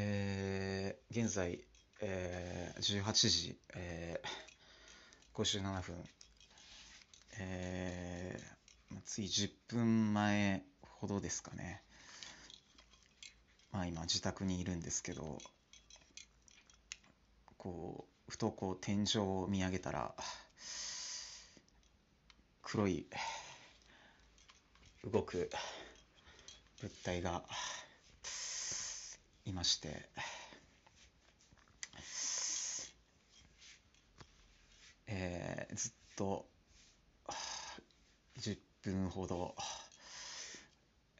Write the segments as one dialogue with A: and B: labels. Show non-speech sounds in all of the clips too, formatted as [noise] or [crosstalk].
A: えー、現在、えー、18時、えー、57分、えー、つい10分前ほどですかね。まあ今自宅にいるんですけど、こう、ふとこう天井を見上げたら、黒い動く物体がいまして、えー、ずっと10分ほど、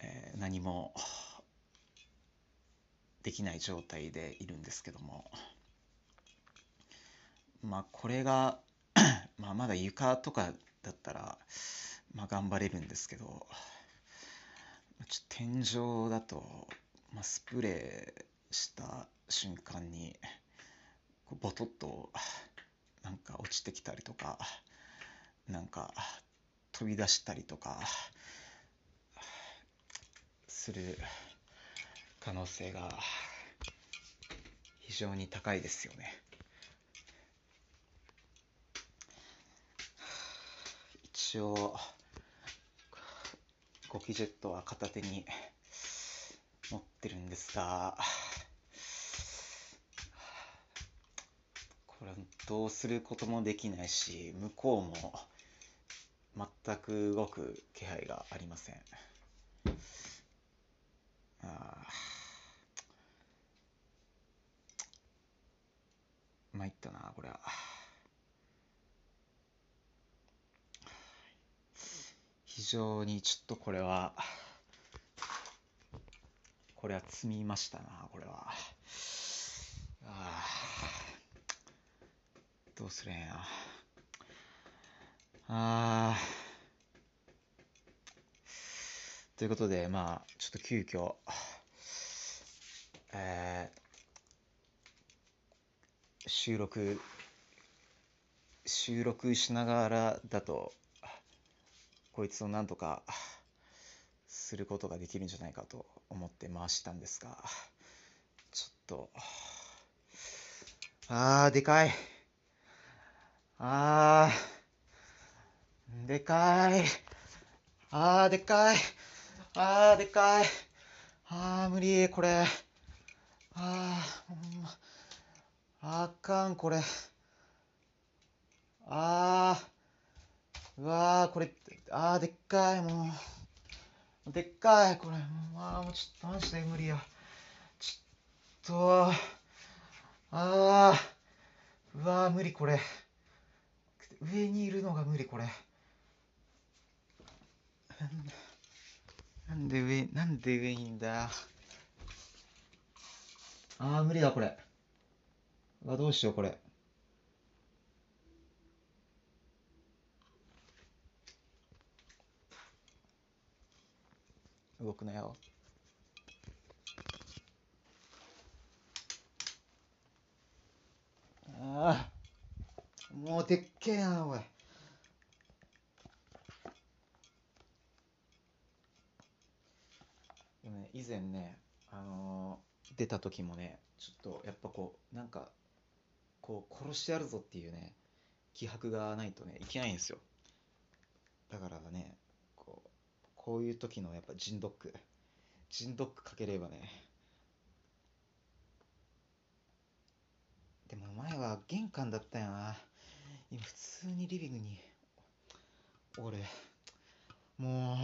A: えー、何もできない状態でいるんですけども。まあこれがまあまだ床とかだったらまあ頑張れるんですけどちょ天井だと、まあ、スプレーした瞬間にボトッとなんか落ちてきたりとかなんか飛び出したりとかする可能性が非常に高いですよね。一応ゴキジェットは片手に持ってるんですが。これどうすることもできないし向こうも全く動く気配がありません。あ参ったなこれは。非常にちょっとこれは、これは積みましたな、これは。ああ、どうするんや。ああ。ということで、まあ、ちょっと急遽、えー、収録、収録しながらだと、こいつをなんとかすることができるんじゃないかと思って回したんですが、ちょっと、あー、でかい。あー、でかい。あー、でかい。あー、でかい。あー、無理、これ。あー、ほん。あかん、これ。あー、うわー、これ、あー、でっかい、もう。でっかい、これ。まあ、もうちょっとマジで無理や。ちょっと、あー、うわー、無理、これ。上にいるのが無理、これ。なんで上、なんで上にいんだ？あー、無理だ、これ。うわ、どうしよう、これ。動くなよ。ああもうでっけえなおい。でもね以前ねあのー、出た時もねちょっとやっぱこうなんかこう殺してやるぞっていうね気迫がないとねいけないんですよ。だからねこういう時のやっぱジンドック。ジンドックかければね。でも前は玄関だったよな。今普通にリビングに。俺も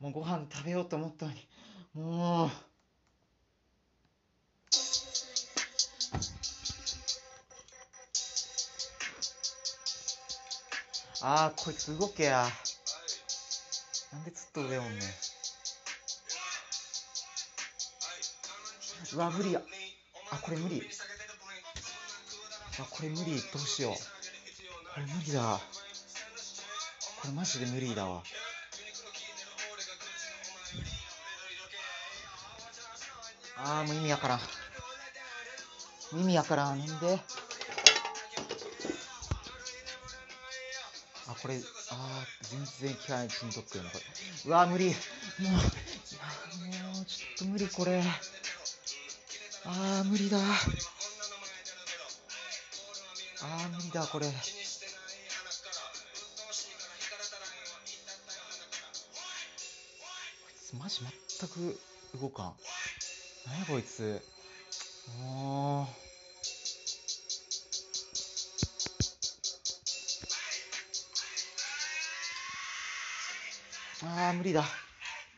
A: うもうご飯食べようと思ったのに。もう。ああこいつ動けや。なんでずっと上おんねうわ無理や。あこれ無理。あこれ無理。どうしよう。これ無理だ。これマジで無理だわ。あーもう意味わからん。意味わからん。なんで？あこれあ全然効かないチントックやなこれうわ無理。もうもうちょっと無理これ。あー無理だ。あー無理だこれ。こいつマジ全く動かん。何やこいつ。もう。あー無理だ。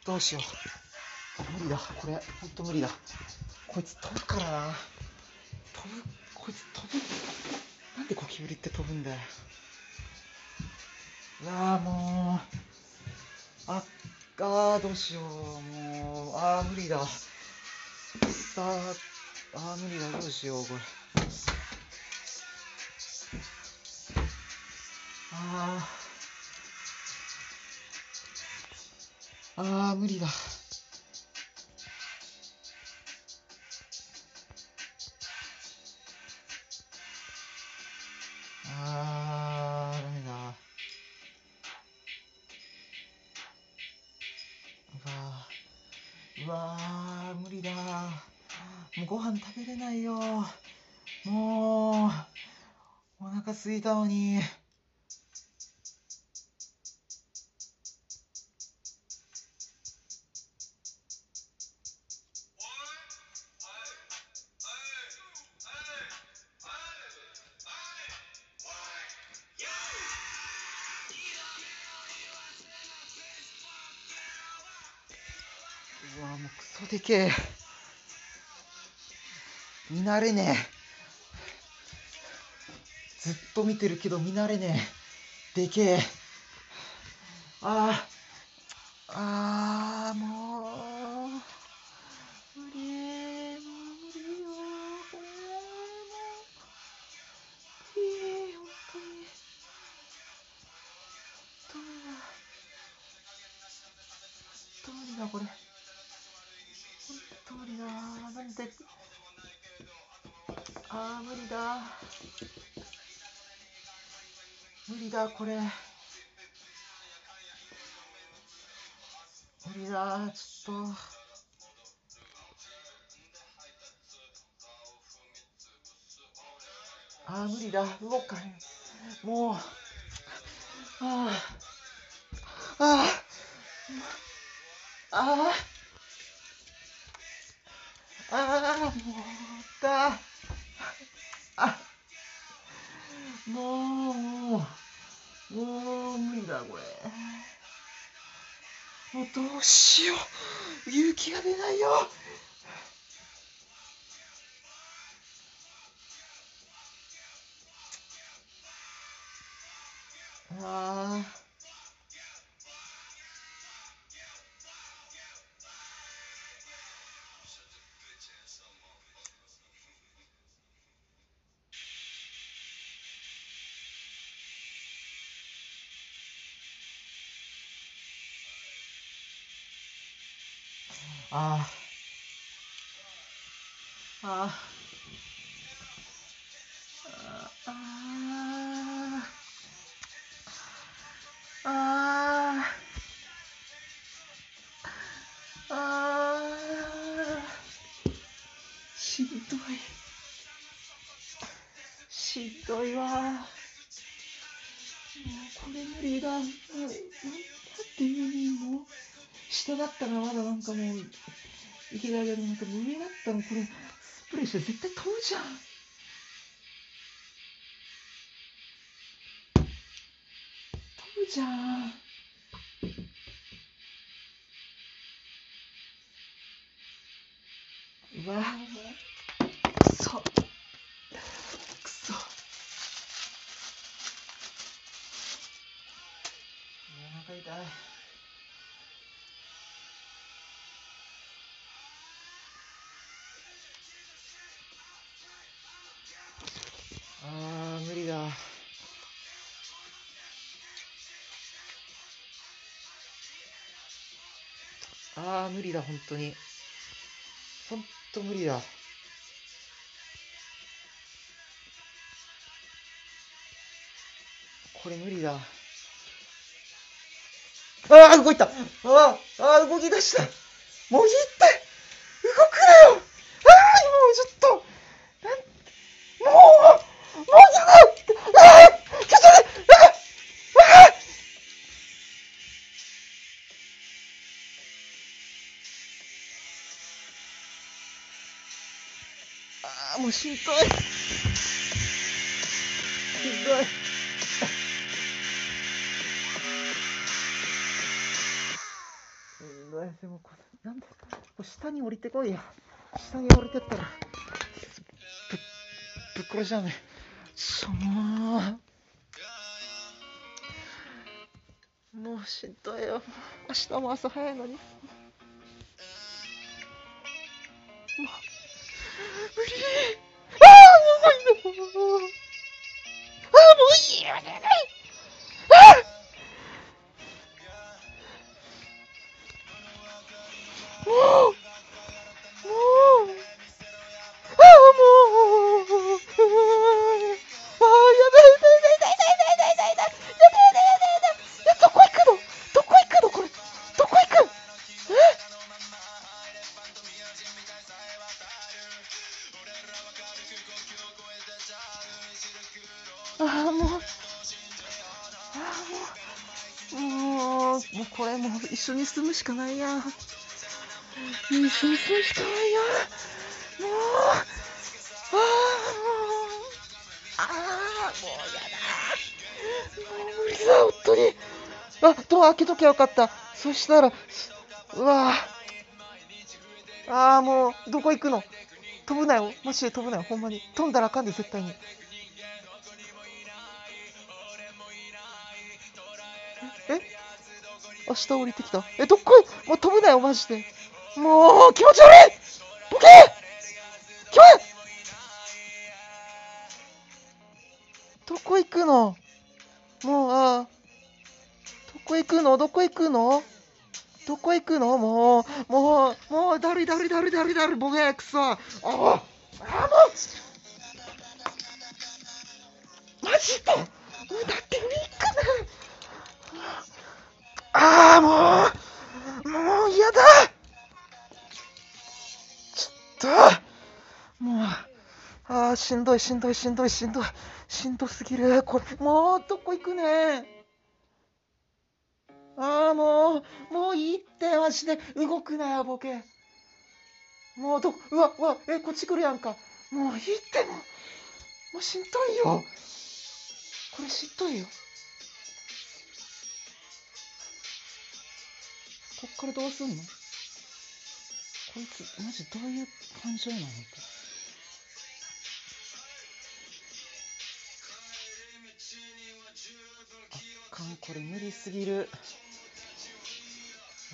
A: どうしよう。無理だ。これほんと無理だ。こいつ飛ぶからな。飛ぶこいつ飛ぶ。なんでゴキブリって飛ぶんだよ。うわあもう。あっあーどうしよう。もう。あー無理だ。さああー無理だ。どうしようこれ。あー。あー無理だ。あーダメだ。うわーうわー無理だ。もうご飯食べれないよ。もうお腹すいたのに。見慣れねえ。ずっと見てるけど見慣れねえ。でけえ。ああ。あー無理だ。動かへんもう。あー。あー。あー。あー。もうだあもうもう。もう無理だこれ。もうどうしよう。勇気が出ないよ。いけたけどなんか上だったらこれスプレーして絶対飛ぶじゃん。飛ぶじゃん。うわ。くそ。くそ。お腹痛い。理だ本当に。本当無理だ。これ無理だ。ああ動いた。ああああ動き出した。もういいって。動くなよ。ああもうちょっと。しんどい。しんどい。しんどい。でもこれなんでこれ下に降りてこいや。下に降りてったらぶぶっ殺しちゃうね。ちょもうもうしんどいよ。明日も朝早いのに。もう無理呜呜呜啊不要に住むしかないや。ん一緒に住むしかないや。んもう。ああもうああもうやだ。もう無理だ本当に。あドア開けときゃよかった。そしたらうわ。ああもうどこ行くの？飛ぶなよ。マジで飛ぶなよほんまに。飛んだらあかんで絶対に。明日降りてきた。えどっこい？もう飛ぶなよマジで。もう気持ち悪い！ボケ！キモいどこ行くの？もうああどこ行くの？どこ行くの？どこ行くの？もうもうもうだるいだるいだるいだるいだるいボケくそ。ああああもう。マジでもうだって無理かなああもうもう嫌だ。ちょっともうああしんどいしんどいしんどいしんどい。しんどすぎる。これもうどこ行くねああもうもういいってマジで動くなよボケ。もうどうわうわえこっち来るやんか。もういいってもうもうしんどいよ。これしんどいよ。こっからどうすんの？こいつマジどういう感情なの？あかんこれ無理すぎる。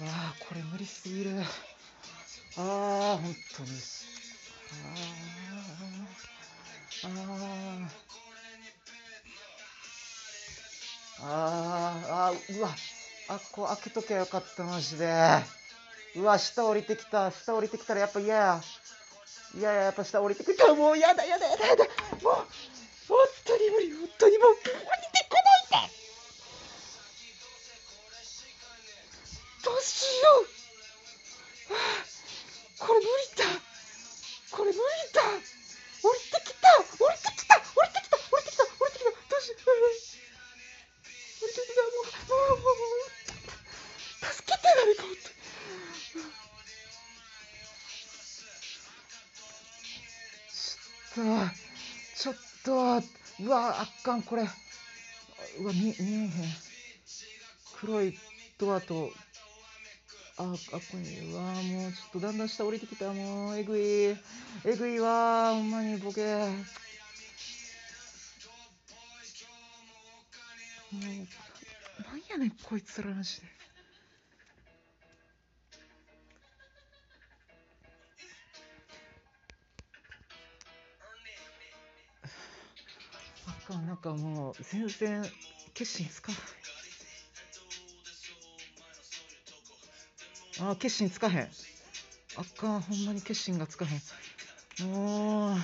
A: わあこれ無理すぎる。ああ本当にあああああーうわ。あこう開けときゃよかったマジで。うわ下降りてきた。下降りてきたらやっぱ嫌や。嫌ややっぱ下降りてきたもう嫌だ嫌だ嫌だやだ。かんこれうわ見見えへん。黒いドアとああっこにうわもうちょっとだんだん下降りてきた。もうえぐい。えぐいわほんまにボケ。もうなんやねんこいつらマジで。全然決心つかないあ決心つかへん。あかんほんまに決心がつかへん。も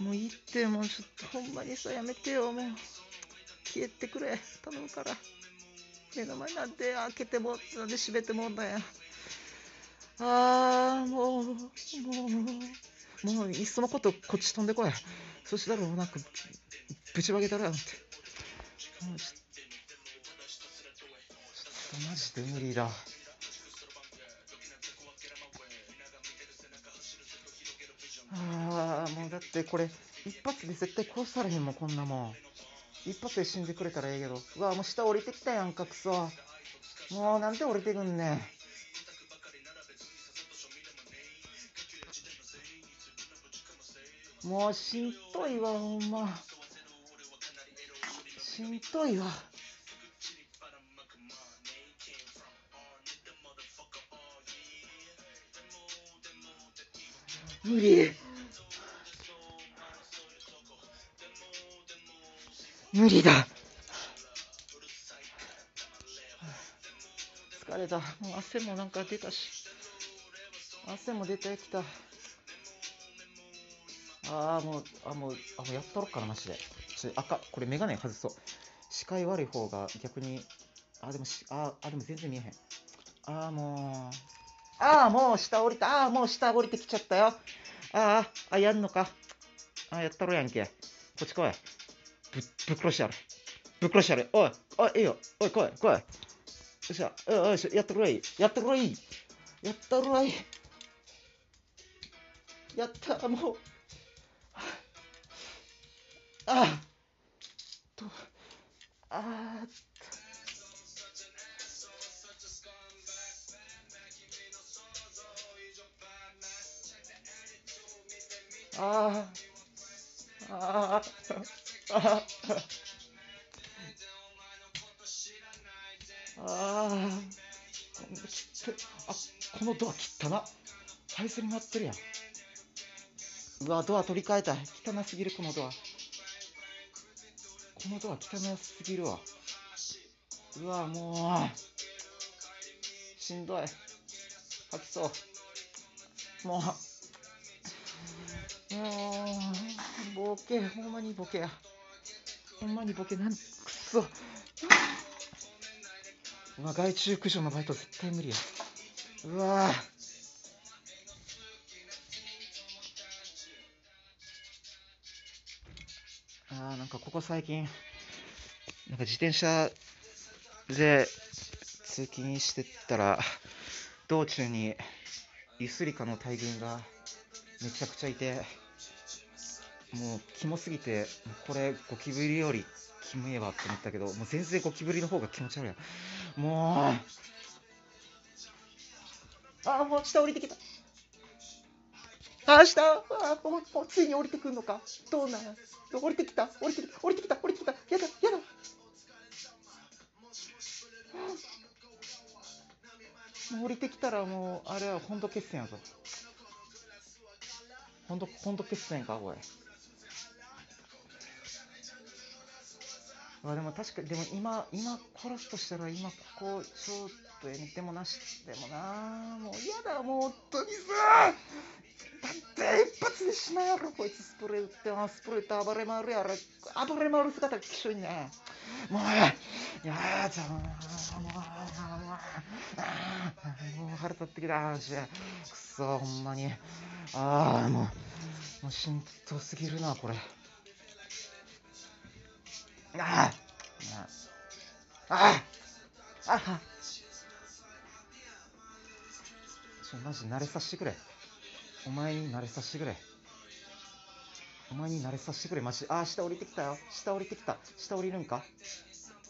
A: うもういいってもうちょっとほんまにさやめてよ。もう消えてくれ。頼むから。目の前なんで開けてもなんで閉めてもんだよあーもうもうもういっそのことこっち飛んでこいそしたらもうなんかぶちまけたらなんて。ちょっとマジで無理だ。ああもうだってこれ一発で絶対殺されへんもんこんなもん。一発で死んでくれたらええけど。うわもう下降りてきたやんかくそ。もうなんで降りてくんねん。もうしんどいわほんま。しんどいわ。無理。無理だ。疲れた。もう汗もなんか出たし。汗も出てきた。ああもうあもうあもうやったろっかなマジで。ちょ赤これ眼鏡外そう。視界悪い方が逆にあでもしああでも全然見えへん。ああもうああもう下降りた。ああもう下降りてきちゃったよ。あああやんのか。ああやったろやんけ。こっち来い。ぶぶっ殺してやる。ぶっ殺してやる。おいおいいいよ。おい来い来い。よっしゃ。よよしやってくれい。やってくれい。やったるわい。やったもう。ああとあっとあああああこのドア汚な配線になってるやん。うわドア取り替えた。汚すぎるこのドア。このドア汚すぎるわ。うわもうしんどい。吐きそう。もうもうボケほんまにボケやほんまにボケなんくっそ。うわ害虫駆除のバイト絶対無理や。うわ。なんかここ最近 [laughs] なんか自転車で通勤してったら道中にユスリカの大群がめちゃくちゃいてもうキモすぎてこれゴキブリよりキモえわって思ったけどもう全然ゴキブリの方が気持ち悪いやもうあもう下降りてきた。あー下あもうもうついに降りてくんのか？どうなん？降りてきた？降りてきた？降りてきた？降りてきた？やだやだ。もう降りてきたらもうあれは本土決戦やぞ。本土本土決戦かおいあでも確かでも今今殺すとしたら今ここちょっとえでもなしでもなもう嫌だもう本当にさ一発で死なやろこいつ。スプレー打ってあスプレーって暴れ回るやろ。暴れ回る姿がきしょいね。もうやだもうもうもう腹立ってきた話くそほんまにああもうもうしんどすぎるなこれあああああちょマジ慣れさせてくれお前に慣れさせてくれ。お前に慣れさせてくれ。マジ。ああ下降りてきたよ。下降りてきた。下降りるんか？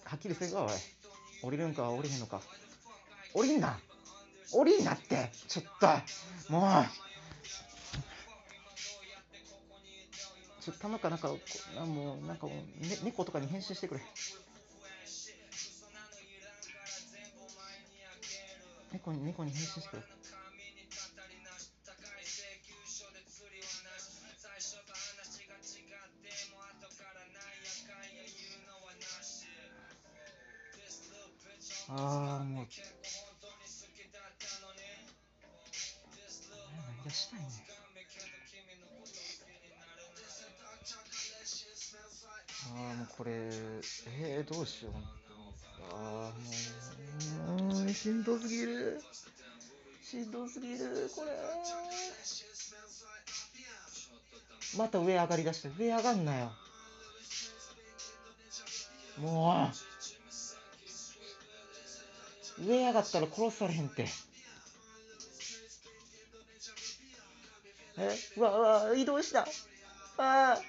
A: はっきりせんかおい。降りるんか降りへんのか。降りんな。降りんなって。ちょっともう。ちょっと頼むかなんかこなもうなんかもう、ね、猫とかに変身してくれ。猫に猫に変身してくれ。ああもう何がしたいねああもうこれ。えー、どうしようああもうしんどすぎる。しんどすぎる。これ。また上上がりだして上上がんなよ。もう。上上がったら殺されへんって。え？うわうわ移動した。あー。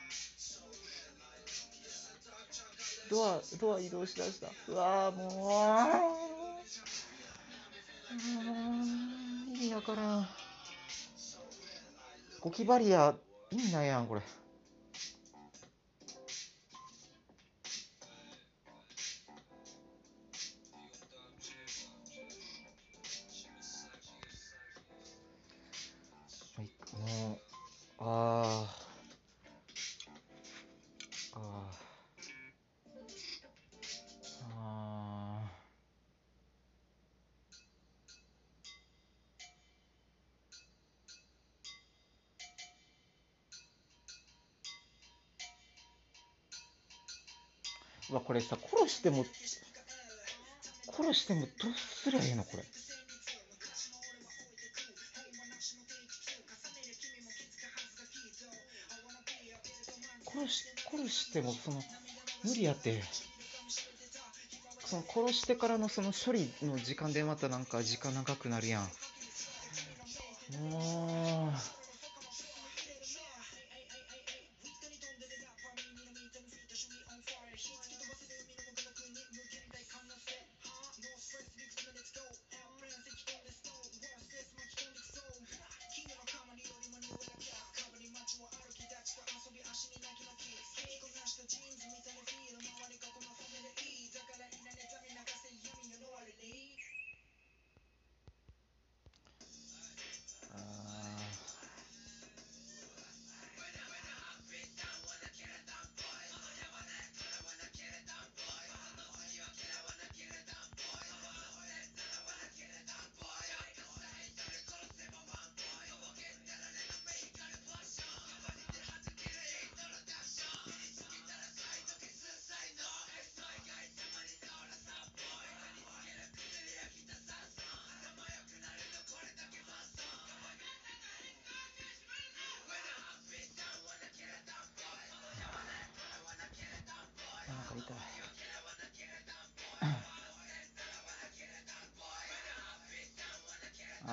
A: ドアドア移動しだした。うわーもう。意味わからん。ゴキバリア意味ないやんこれわこれさ殺しても殺してもどうすりゃいいのこれ。殺し殺してもその無理やってその殺してからのその処理の時間でまたなんか時間長くなるやん。もう。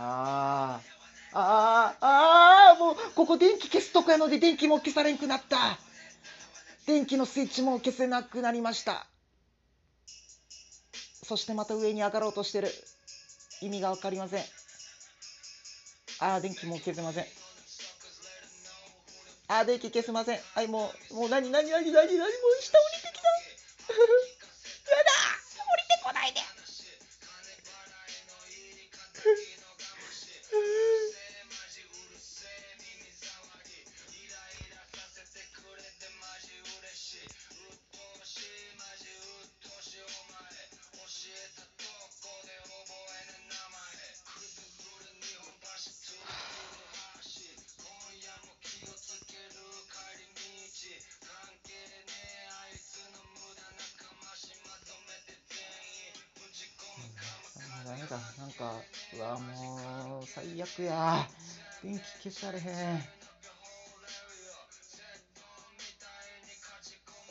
A: あー。あーあーもうここ電気消すとこやので電気も消されんくなった。電気のスイッチも消せなくなりました。そしてまた上に上がろうとしてる。意味が分かりません。あー電気も消せません。あー電気消せません。はいもうもう何何何何何もう下降り消されへん。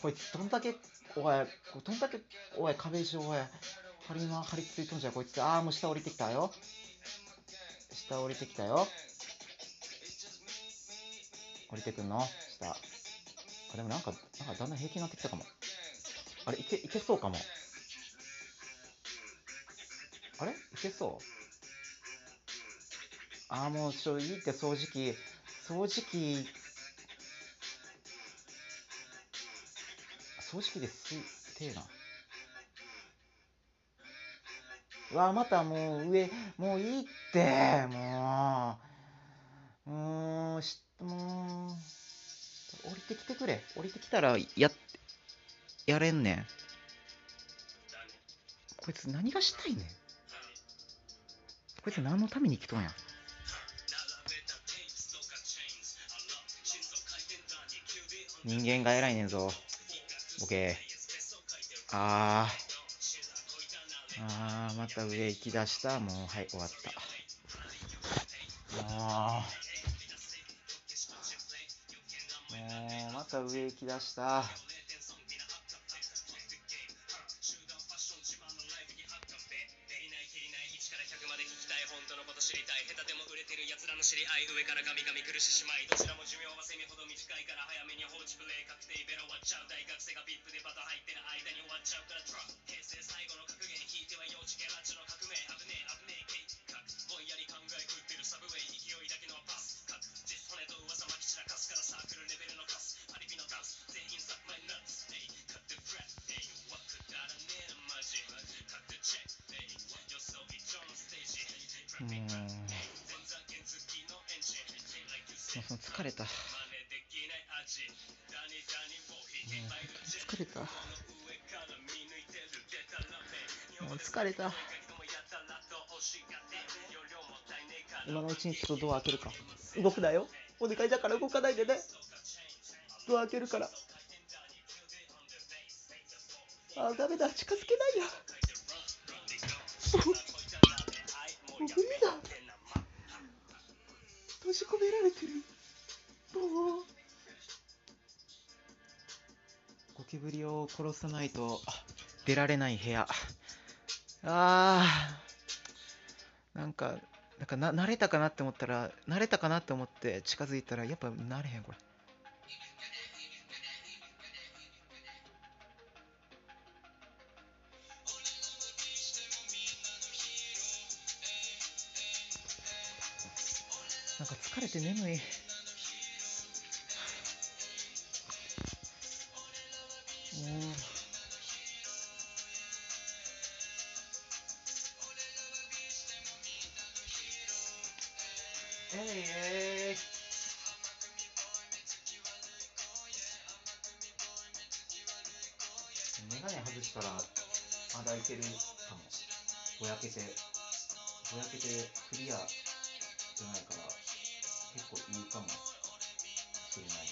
A: こいつどんだけおいどんだけおい壁上おい張りま張り付いとんじゃこいつ。ああもう下降りてきたよ。下降りてきたよ。降りてくんの？下。あでもなんかなんかだんだん平気になってきたかも。あれいけいけそうかも。あれ？いけそう？ああ、もう、ちょ、いいって、掃除機。掃除機。掃除機です、てえな。うわ、またもう、上、もういいって、もう。もう、し、もう。降りてきてくれ。降りてきたら、や、やれんねん。こいつ何がしたいねん。こいつ何のために来とんやん。人間が偉いねんぞ。ボケ。あー。あー、また上行き出した。もう、はい、終わった。もう。もう、また上行き出した。
B: 知りたいのの知り合い上からガミガミ苦ししまいどちらも寿命はセミほど短いから早めに放置プレイ確定ベロ割っちゃう大学生がビップでバタ入ってる間に終わっちゃうからトラック平成最後の格言引いては幼稚ゲラッチの革命危ねえ危ねえ計画ぼんやり考え食ってるサブウェイ勢いだけ
A: そもそも疲れた。疲れた。もう疲れた。今のうちにちょっとドア開けるか。動くなよ。お願いだから動かないでね。ドア開けるから。あダメだ。近づけないやゴキブリを殺さないと出られない部屋。あー。なんかなんかな慣れたかなって思ったら慣れたかなって思って近づいたらやっぱ慣れへんこれ。て眠い。もうええいメガネ外したらまだいけるかも。ぼやけてぼやけてクリアじゃないから。結構いいかもしれない。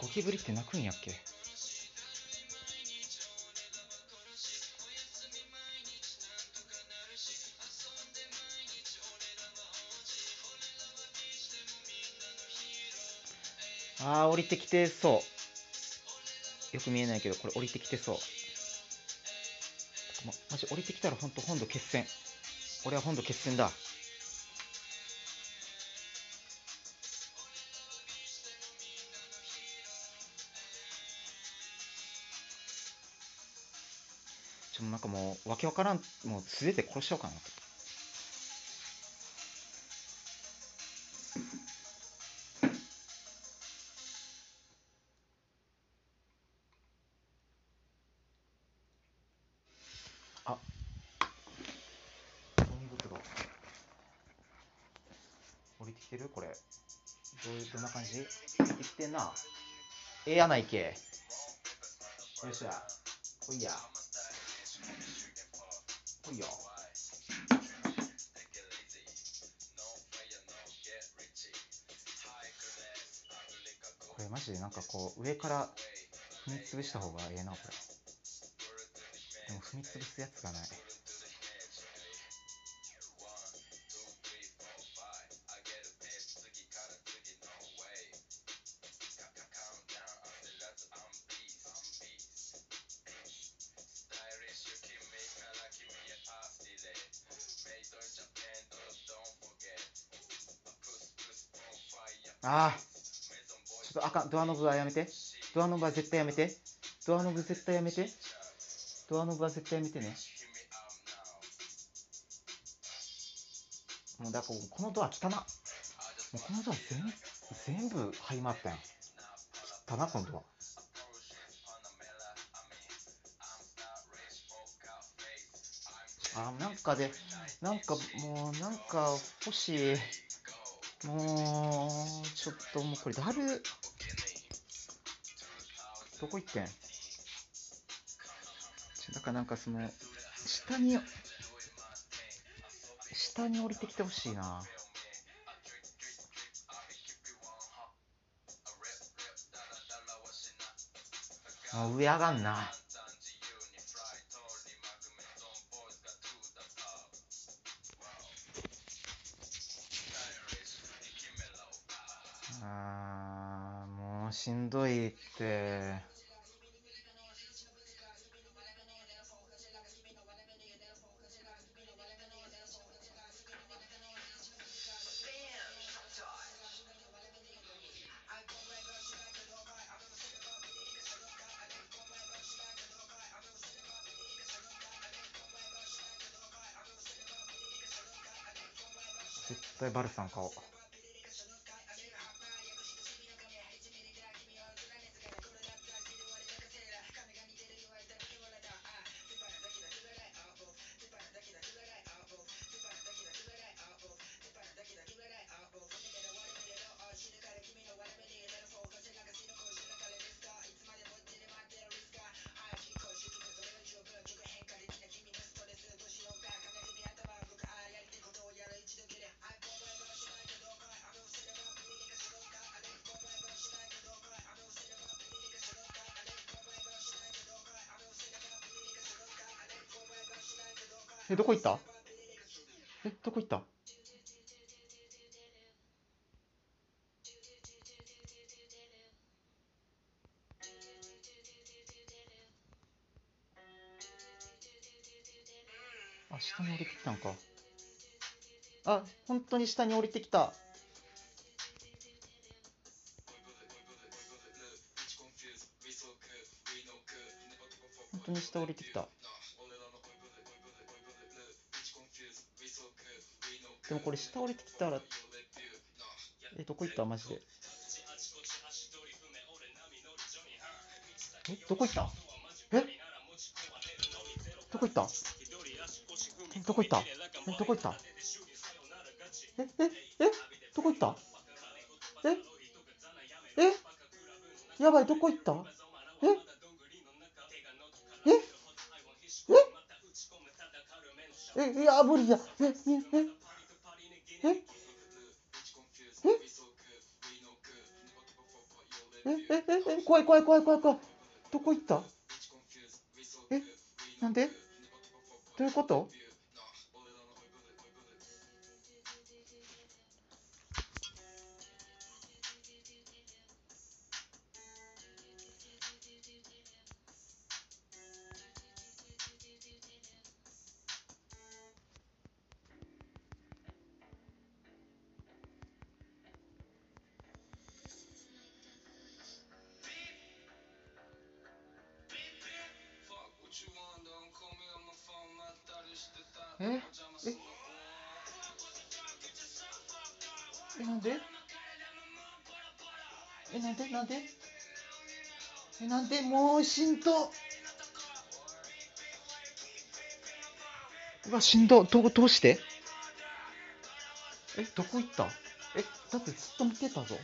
A: ゴキブリって鳴くんやっけ？あー降りてきてそう。よく見えないけどこれ降りてきてそう。ま、もし降りてきたら本当本土決戦。俺は本土決戦だ。ちょなんかもうわけわからんもう素手で殺しちゃおうかなと。んな。ええやないけ。よっしゃ。ほいや。ほいよ。これマジでなんかこう上から踏み潰した方がええなこれ。でも踏み潰すやつがないああちょっとあかん。ドアノブはやめて。ドアノブは絶対やめて。ドアノブ絶対やめて。ドアノブは絶対やめてね。もうだからこのドア汚なもうこのドア全全部はい回ったやん。汚なこのドア。あなんかでなんかもうなんか欲しい。もうちょっともうこれだる。どこ行ってん？だからなんかその下に下に降りてきてほしいな。あ上上がんな。しんどいって。絶対バルさん買おう。どこ行った？えどこ行った？あ下に降りてきたんか。あ本当に下に降りてきた。本当に下降りてきた。でもこれ下降りてきたらえどこ行った？マジで。えどこ行った？え？どこ行った？えどこ行った？えどこ行った？えええ？どこ行った？え？え？やばいどこ行った？え？え？え？え？いや無理や。え？え？え？え怖い怖い怖い怖い怖い。どこ行った？え？なんで？どういうこと？えなんでもうしんどうわしんどどどうして？えどこ行った？えだってずっと見てたぞ。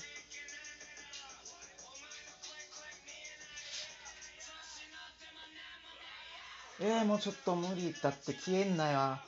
A: えー、もうちょっと無理だって消えんなよ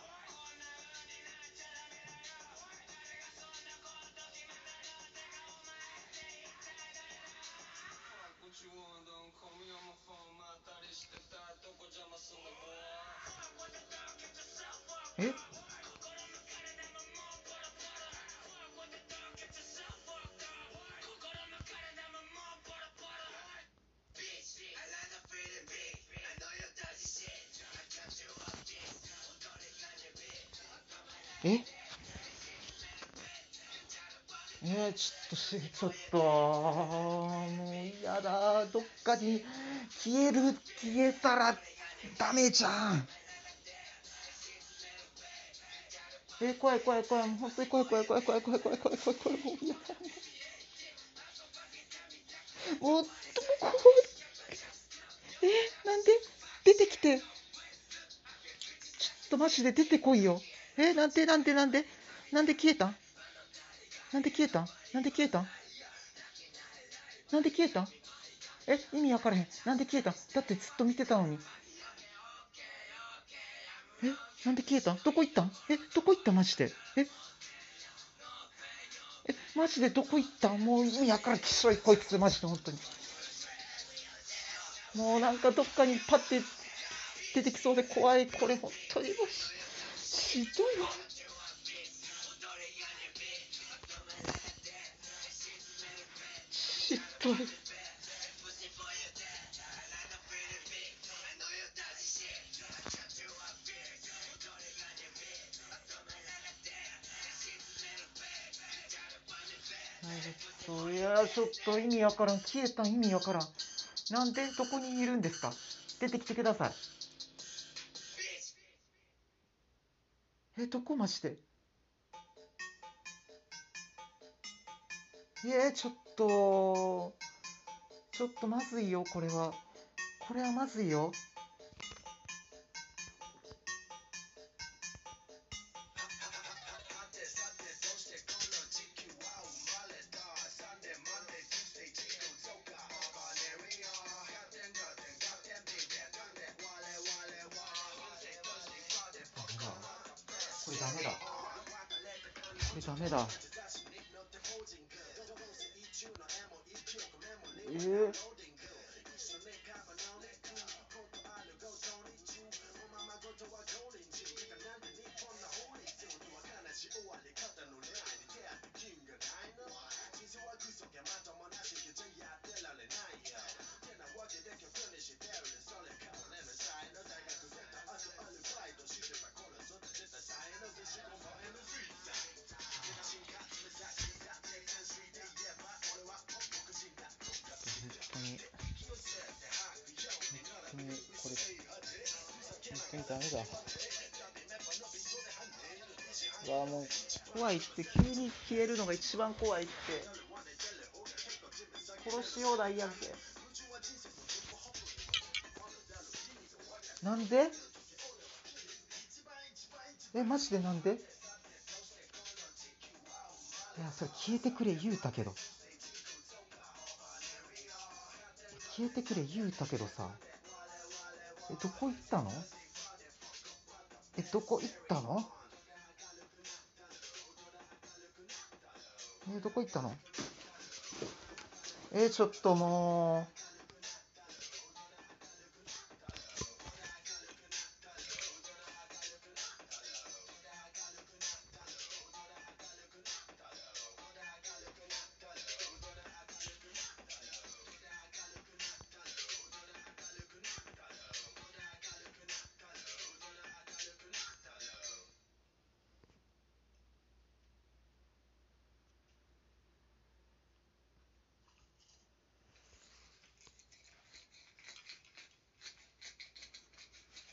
A: ちょっともう嫌だ。どっかに消える消えたらダメじゃん。え、怖い怖い怖い。もう本当に怖い怖い怖い怖い怖い怖い怖い怖い怖いもう嫌だ。もうどこえ、なんで？出てきて。ちょっとマジで出てこいよ。え、なんでなんでなんで？なんで消えたなんで消えたなんで消えたなんで消えたん？え？意味わからへん。なんで消えたん？だってずっと見てたのに。え？なんで消えたん？どこ行ったん？え？どこ行った？マジで。え？え？マジでどこ行った？んもう意味わからん。きしょいこいつマジで本当に。もうなんかどっかにパッて出てきそうで怖い。これ本当にもうしひどいわ。ひどいえっといやちょっと意味わからん。消えた意味わからん。なんでどこにいるんですか？出てきてください。えどこマジでえ、ちょっとちょっとまずいよこれは。これはまずいよ。ダメだ。うわもう怖いって急に消えるのが一番怖いって。殺し放題やんけ。なんで？えマジでなんで？いやそれ消えてくれ言うたけど。消えてくれ言うたけどさ。えどこ行ったの？えどこ行ったの？えどこ行ったの？えちょっともう。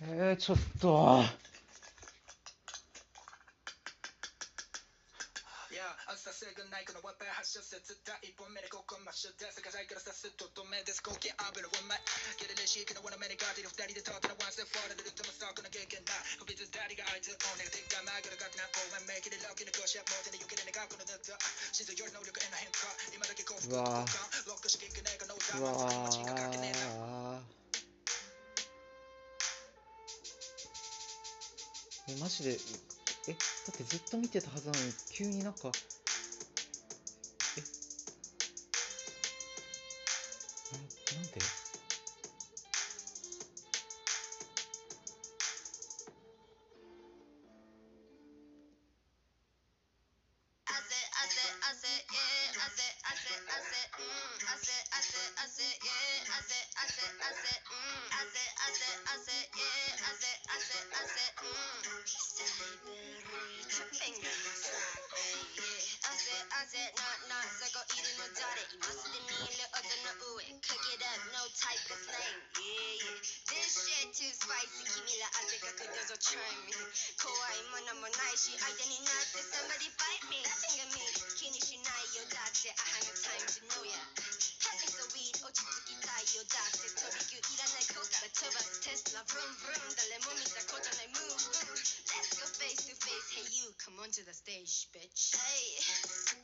A: えー、ちょっと。
C: って
A: ずっと見てたはずなのに急になんか
D: yeah yeah This shit too spicy 君ら汗かくどうぞ try me 怖いものもないし相手になって somebody fight me Nothing of me 気にしないよだって I have no time to know ya Happy so weed 落ち着きたいよだって飛び級いらない子から飛ばすテスラ Vroom vroom 誰も見たことない Move move Let's go face to face Hey you come on to the stage bitch Hey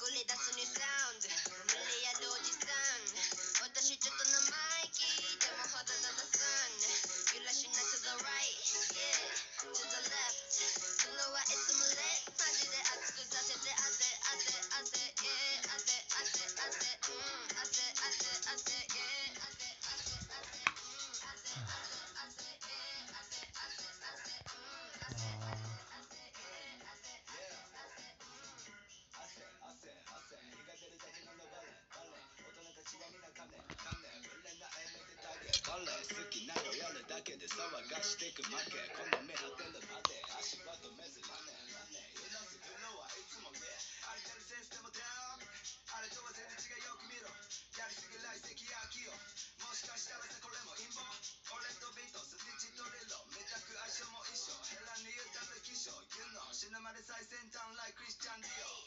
D: これ出す new sound 無理やるおじさん私ちょっと生意気 でもほどの the sun 揺らしな to the right Yeah to the left それはいつも lit マジで熱くさせて汗汗汗 Yeah 汗汗汗うん
C: 好きなのやるだけで騒がしてく負けこの目当ての盾足は止めずなねなね油断するのはいつもねあれてるセンスでもダウンあれとは全然違うよく見ろやりすぎ来席飽きよもしかしたらさこれも陰謀俺とビートスティッチドリルめたく相性も一緒ヘラに言うため気象 You know 死ぬまで最先端 like クリスチャン・ディオ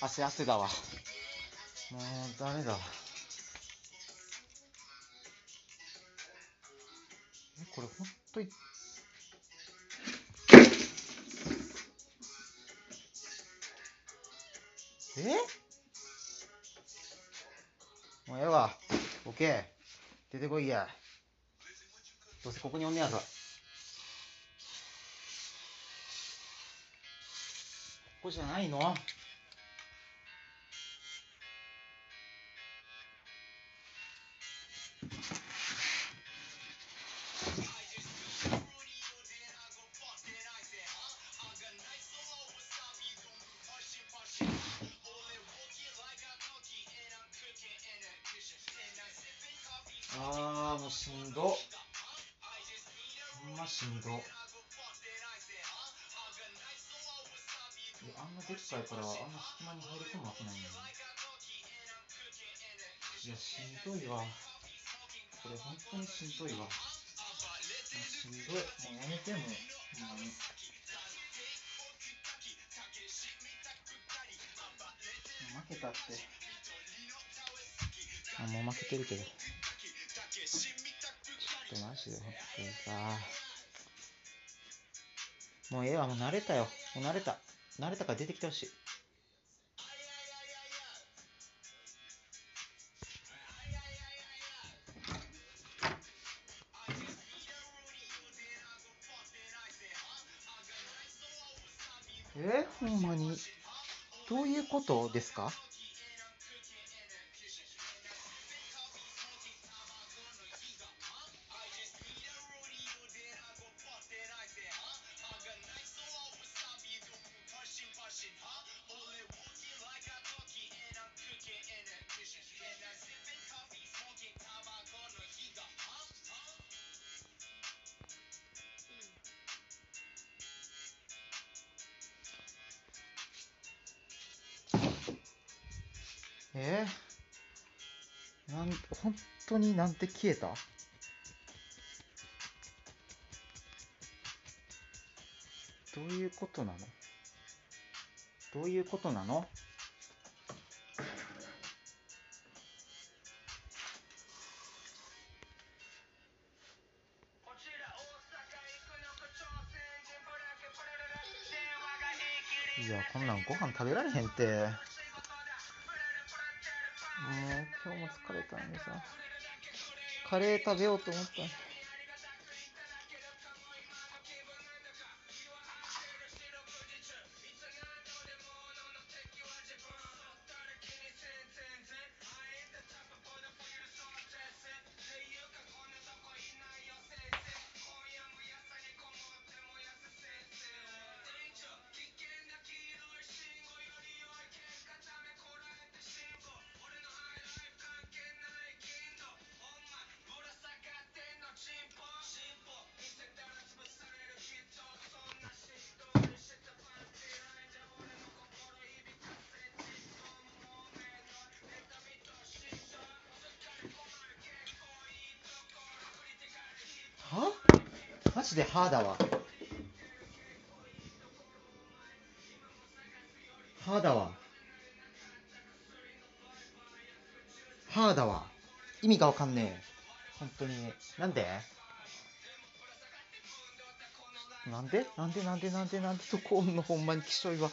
E: 汗汗だわ。もうダメだ。えこれほんとにえ？もうええわ。オッケー出てこいや。どうせここにおんねやろここじゃないの？んましんどいやあんなでっかいからあんな隙間に入り込むわけないのに。いやしんどいわ。これ本当にしんどいわ。もうしんどい。もうやめてもうほんまに。もう負けたって。あもう負けてるけど。ちょっとマジで本当にさもうええわもう慣れたよ。もう慣れた。慣れたから出てきてほしい。えほんまに。どういうことですか？えー、なん本当になんて消えた？どういうことなの？どういうことなの？いやこんなんご飯食べられへんって。今日も疲れたのにさカレー食べようと思ったジで歯だわ歯だわ歯だわ意味がわかんねえ。本当に。なんで？なんで？なんで？なんで？なんで？なんで？とこおんのほんまにきしょいわ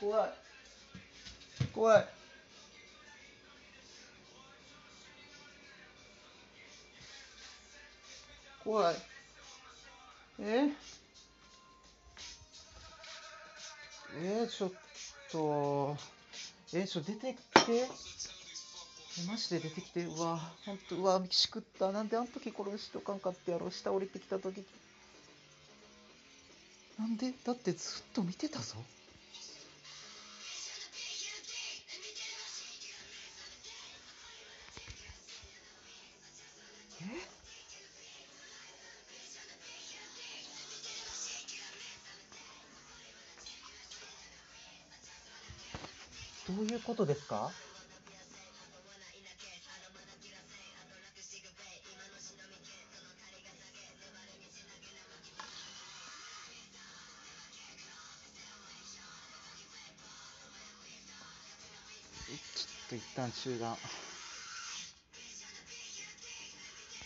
A: 怖い。怖い。怖い。え？え、ちょっと。えちょっと出てきて。マジで出てきて？うわほんとうわしくった。なんであの時殺しとかんかってやろ下降りてきた時。なんで？だってずっと見てたぞ。ことですか？ちょっと一旦中断。